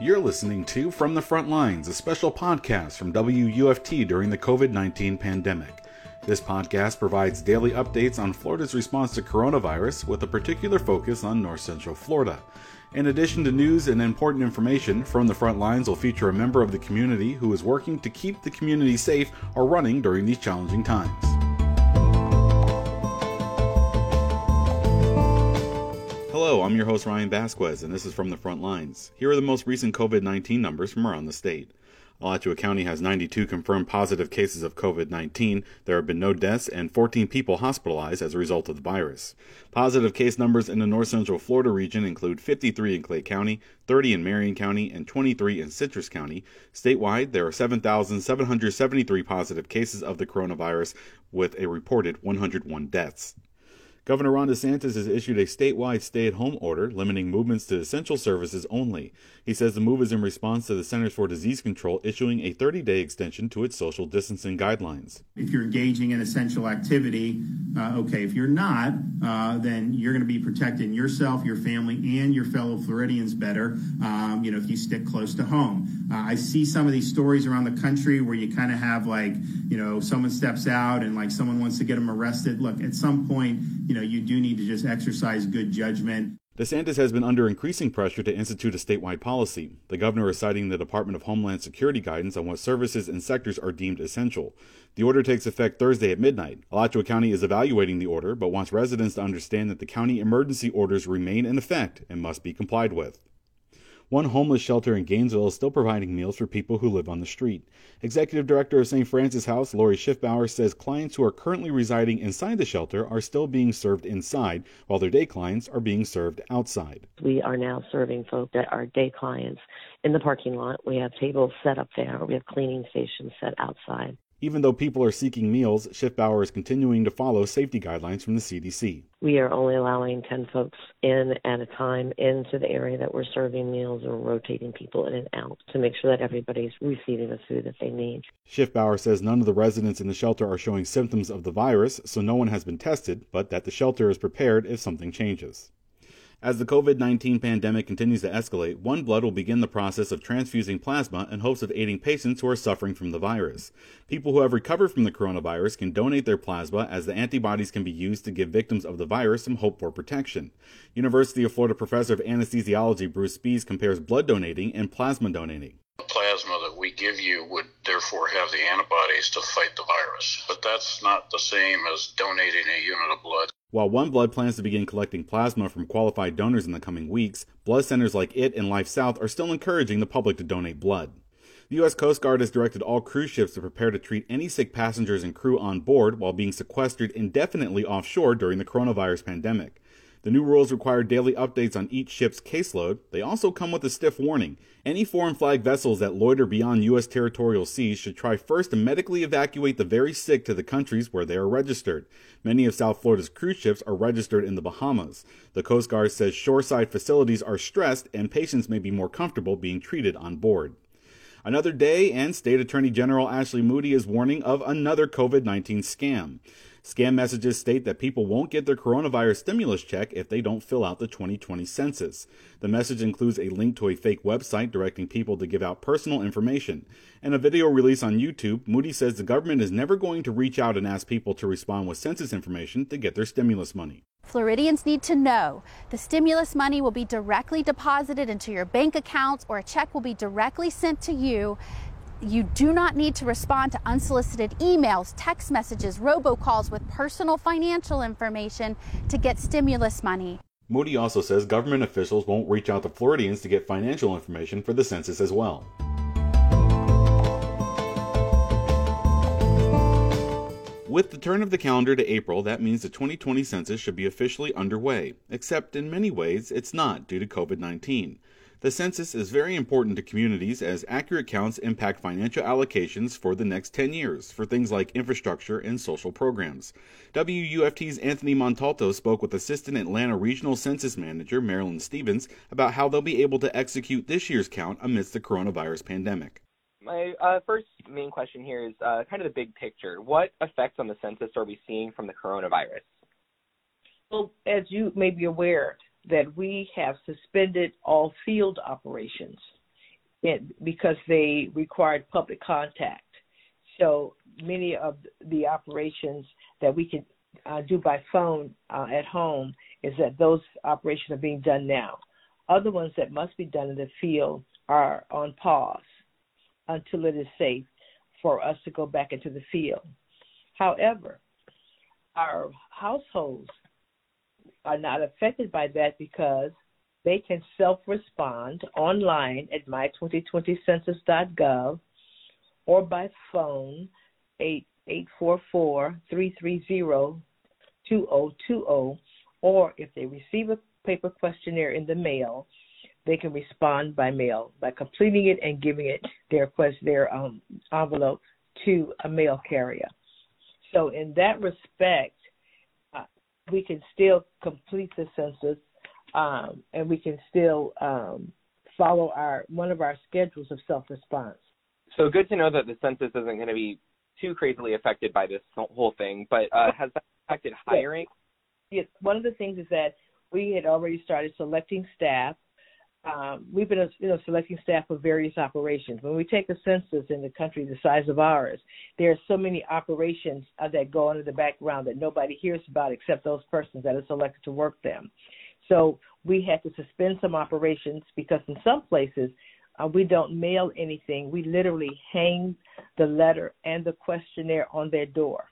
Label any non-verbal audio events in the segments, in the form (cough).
You're listening to From the Front Lines, a special podcast from WUFT during the COVID 19 pandemic. This podcast provides daily updates on Florida's response to coronavirus with a particular focus on North Central Florida. In addition to news and important information, From the Front Lines will feature a member of the community who is working to keep the community safe or running during these challenging times. Hello, I'm your host Ryan Vasquez, and this is From the Front Lines. Here are the most recent COVID 19 numbers from around the state. Alachua County has 92 confirmed positive cases of COVID 19. There have been no deaths and 14 people hospitalized as a result of the virus. Positive case numbers in the north central Florida region include 53 in Clay County, 30 in Marion County, and 23 in Citrus County. Statewide, there are 7,773 positive cases of the coronavirus, with a reported 101 deaths. Governor Ron DeSantis has issued a statewide stay at home order limiting movements to essential services only. He says the move is in response to the Centers for Disease Control issuing a 30 day extension to its social distancing guidelines. If you're engaging in essential activity, uh, okay. If you're not, uh, then you're going to be protecting yourself, your family, and your fellow Floridians better, um, you know, if you stick close to home. Uh, I see some of these stories around the country where you kind of have like, you know, someone steps out and like someone wants to get them arrested. Look, at some point, you know, know, you do need to just exercise good judgment. DeSantis has been under increasing pressure to institute a statewide policy. The governor is citing the Department of Homeland Security guidance on what services and sectors are deemed essential. The order takes effect Thursday at midnight. Alachua County is evaluating the order, but wants residents to understand that the county emergency orders remain in effect and must be complied with. One homeless shelter in Gainesville is still providing meals for people who live on the street. Executive Director of St. Francis House, Lori Schiffbauer, says clients who are currently residing inside the shelter are still being served inside, while their day clients are being served outside. We are now serving folks that are day clients in the parking lot. We have tables set up there. We have cleaning stations set outside. Even though people are seeking meals, Schiffbauer is continuing to follow safety guidelines from the CDC. We are only allowing 10 folks in at a time into the area that we're serving meals or rotating people in and out to make sure that everybody's receiving the food that they need. Schiffbauer says none of the residents in the shelter are showing symptoms of the virus, so no one has been tested, but that the shelter is prepared if something changes. As the COVID 19 pandemic continues to escalate, One Blood will begin the process of transfusing plasma in hopes of aiding patients who are suffering from the virus. People who have recovered from the coronavirus can donate their plasma as the antibodies can be used to give victims of the virus some hope for protection. University of Florida professor of anesthesiology Bruce Spiess compares blood donating and plasma donating. The plasma that we give you would therefore have the antibodies to fight the virus, but that's not the same as donating a unit of blood. While One Blood plans to begin collecting plasma from qualified donors in the coming weeks, blood centers like it and Life South are still encouraging the public to donate blood. The U.S. Coast Guard has directed all cruise ships to prepare to treat any sick passengers and crew on board while being sequestered indefinitely offshore during the coronavirus pandemic. The new rules require daily updates on each ship's caseload. They also come with a stiff warning. Any foreign flag vessels that loiter beyond U.S. territorial seas should try first to medically evacuate the very sick to the countries where they are registered. Many of South Florida's cruise ships are registered in the Bahamas. The Coast Guard says shoreside facilities are stressed and patients may be more comfortable being treated on board. Another day, and State Attorney General Ashley Moody is warning of another COVID 19 scam. Scam messages state that people won't get their coronavirus stimulus check if they don't fill out the 2020 census. The message includes a link to a fake website directing people to give out personal information. In a video release on YouTube, Moody says the government is never going to reach out and ask people to respond with census information to get their stimulus money. Floridians need to know the stimulus money will be directly deposited into your bank accounts or a check will be directly sent to you you do not need to respond to unsolicited emails, text messages, robocalls with personal financial information to get stimulus money. Moody also says government officials won't reach out to Floridians to get financial information for the census as well. With the turn of the calendar to April, that means the 2020 census should be officially underway, except in many ways it's not due to COVID 19. The census is very important to communities as accurate counts impact financial allocations for the next 10 years for things like infrastructure and social programs. WUFT's Anthony Montalto spoke with Assistant Atlanta Regional Census Manager Marilyn Stevens about how they'll be able to execute this year's count amidst the coronavirus pandemic. My uh, first main question here is uh, kind of the big picture. What effects on the census are we seeing from the coronavirus? Well, as you may be aware, that we have suspended all field operations because they required public contact. So many of the operations that we can uh, do by phone uh, at home is that those operations are being done now. Other ones that must be done in the field are on pause until it is safe for us to go back into the field. However, our households are not affected by that because they can self respond online at my2020census.gov or by phone 844 330 2020 or if they receive a paper questionnaire in the mail, they can respond by mail by completing it and giving it their quest their um, envelope to a mail carrier. So in that respect, we can still complete the census, um, and we can still um, follow our one of our schedules of self response. So good to know that the census isn't going to be too crazily affected by this whole thing. But uh, has that affected hiring? Yes. One of the things is that we had already started selecting staff. Um, we've been, you know, selecting staff for various operations. When we take a census in the country the size of ours, there are so many operations uh, that go under the background that nobody hears about except those persons that are selected to work them. So we had to suspend some operations because in some places uh, we don't mail anything. We literally hang the letter and the questionnaire on their door.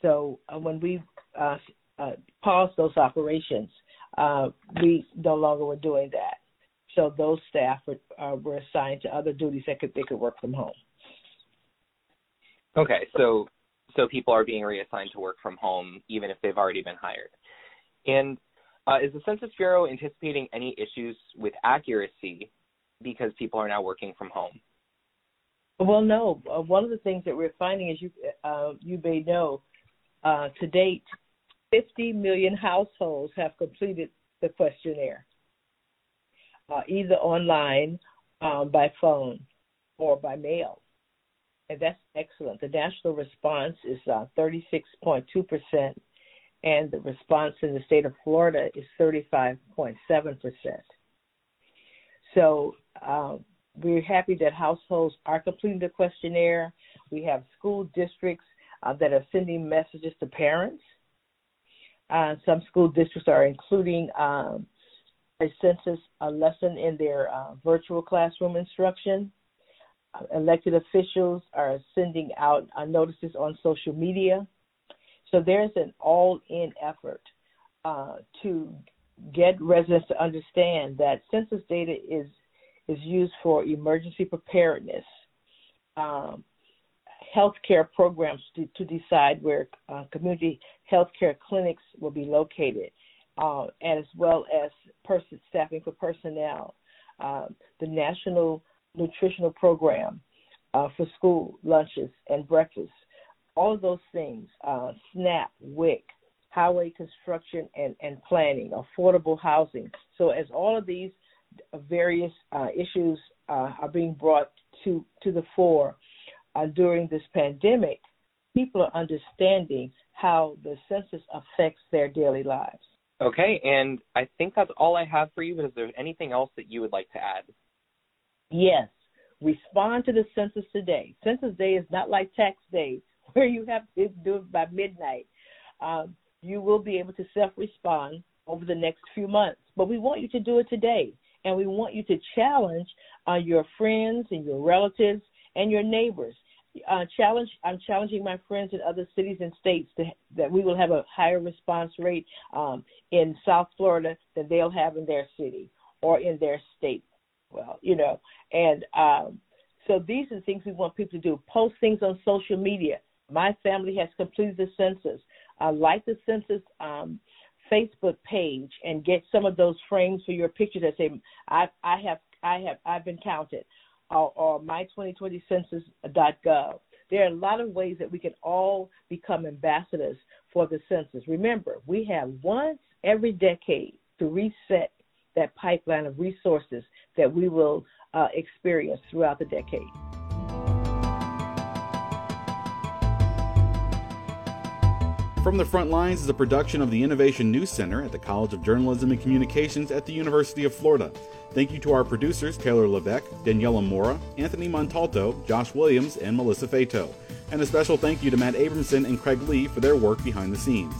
So uh, when we uh, uh, paused those operations, uh, we no longer were doing that. So those staff were, uh, were assigned to other duties that could they could work from home. Okay, so so people are being reassigned to work from home even if they've already been hired. And uh, is the Census Bureau anticipating any issues with accuracy because people are now working from home? Well, no. Uh, one of the things that we're finding, as you uh, you may know, uh, to date, 50 million households have completed the questionnaire, uh, either online, um, by phone, or by mail. And that's excellent. The national response is uh, 36.2%, and the response in the state of Florida is 35.7%. So um, we're happy that households are completing the questionnaire. We have school districts uh, that are sending messages to parents. Uh, some school districts are including um, a census a lesson in their uh, virtual classroom instruction. Uh, elected officials are sending out uh, notices on social media. So there's an all-in effort uh, to get residents to understand that census data is is used for emergency preparedness, um, healthcare programs to, to decide where uh, community healthcare clinics will be located, uh, as well as person staffing for personnel, uh, the National Nutritional Program uh, for school lunches and breakfast, all of those things, uh, SNAP, WIC, highway construction and, and planning, affordable housing. So as all of these various uh, issues are being brought to to the fore uh, during this pandemic, people are understanding how the census affects their daily lives. Okay, and I think that's all I have for you. But is there anything else that you would like to add? Yes, respond to the census today. Census day is not like tax day, (laughs) where you have to do it by midnight. Um, you will be able to self-respond over the next few months, but we want you to do it today and we want you to challenge uh, your friends and your relatives and your neighbors. Uh, challenge. I'm challenging my friends in other cities and states to, that we will have a higher response rate um, in South Florida than they'll have in their city or in their state. Well, you know, and um, so these are the things we want people to do. Post things on social media. My family has completed the census. Uh, like the census um, Facebook page and get some of those frames for your pictures that say I I have I have I've been counted or, or my2020census.gov. There are a lot of ways that we can all become ambassadors for the census. Remember, we have once every decade to reset that pipeline of resources that we will uh, experience throughout the decade. From the Front Lines is a production of the Innovation News Center at the College of Journalism and Communications at the University of Florida. Thank you to our producers Taylor Levesque, Daniela Mora, Anthony Montalto, Josh Williams, and Melissa Fato. And a special thank you to Matt Abramson and Craig Lee for their work behind the scenes.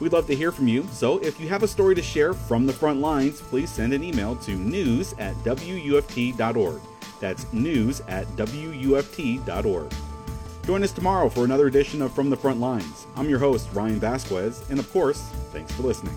We'd love to hear from you, so if you have a story to share from the front lines, please send an email to news at wuft.org. That's news at wuft.org. Join us tomorrow for another edition of From the Front Lines. I'm your host, Ryan Vasquez, and of course, thanks for listening.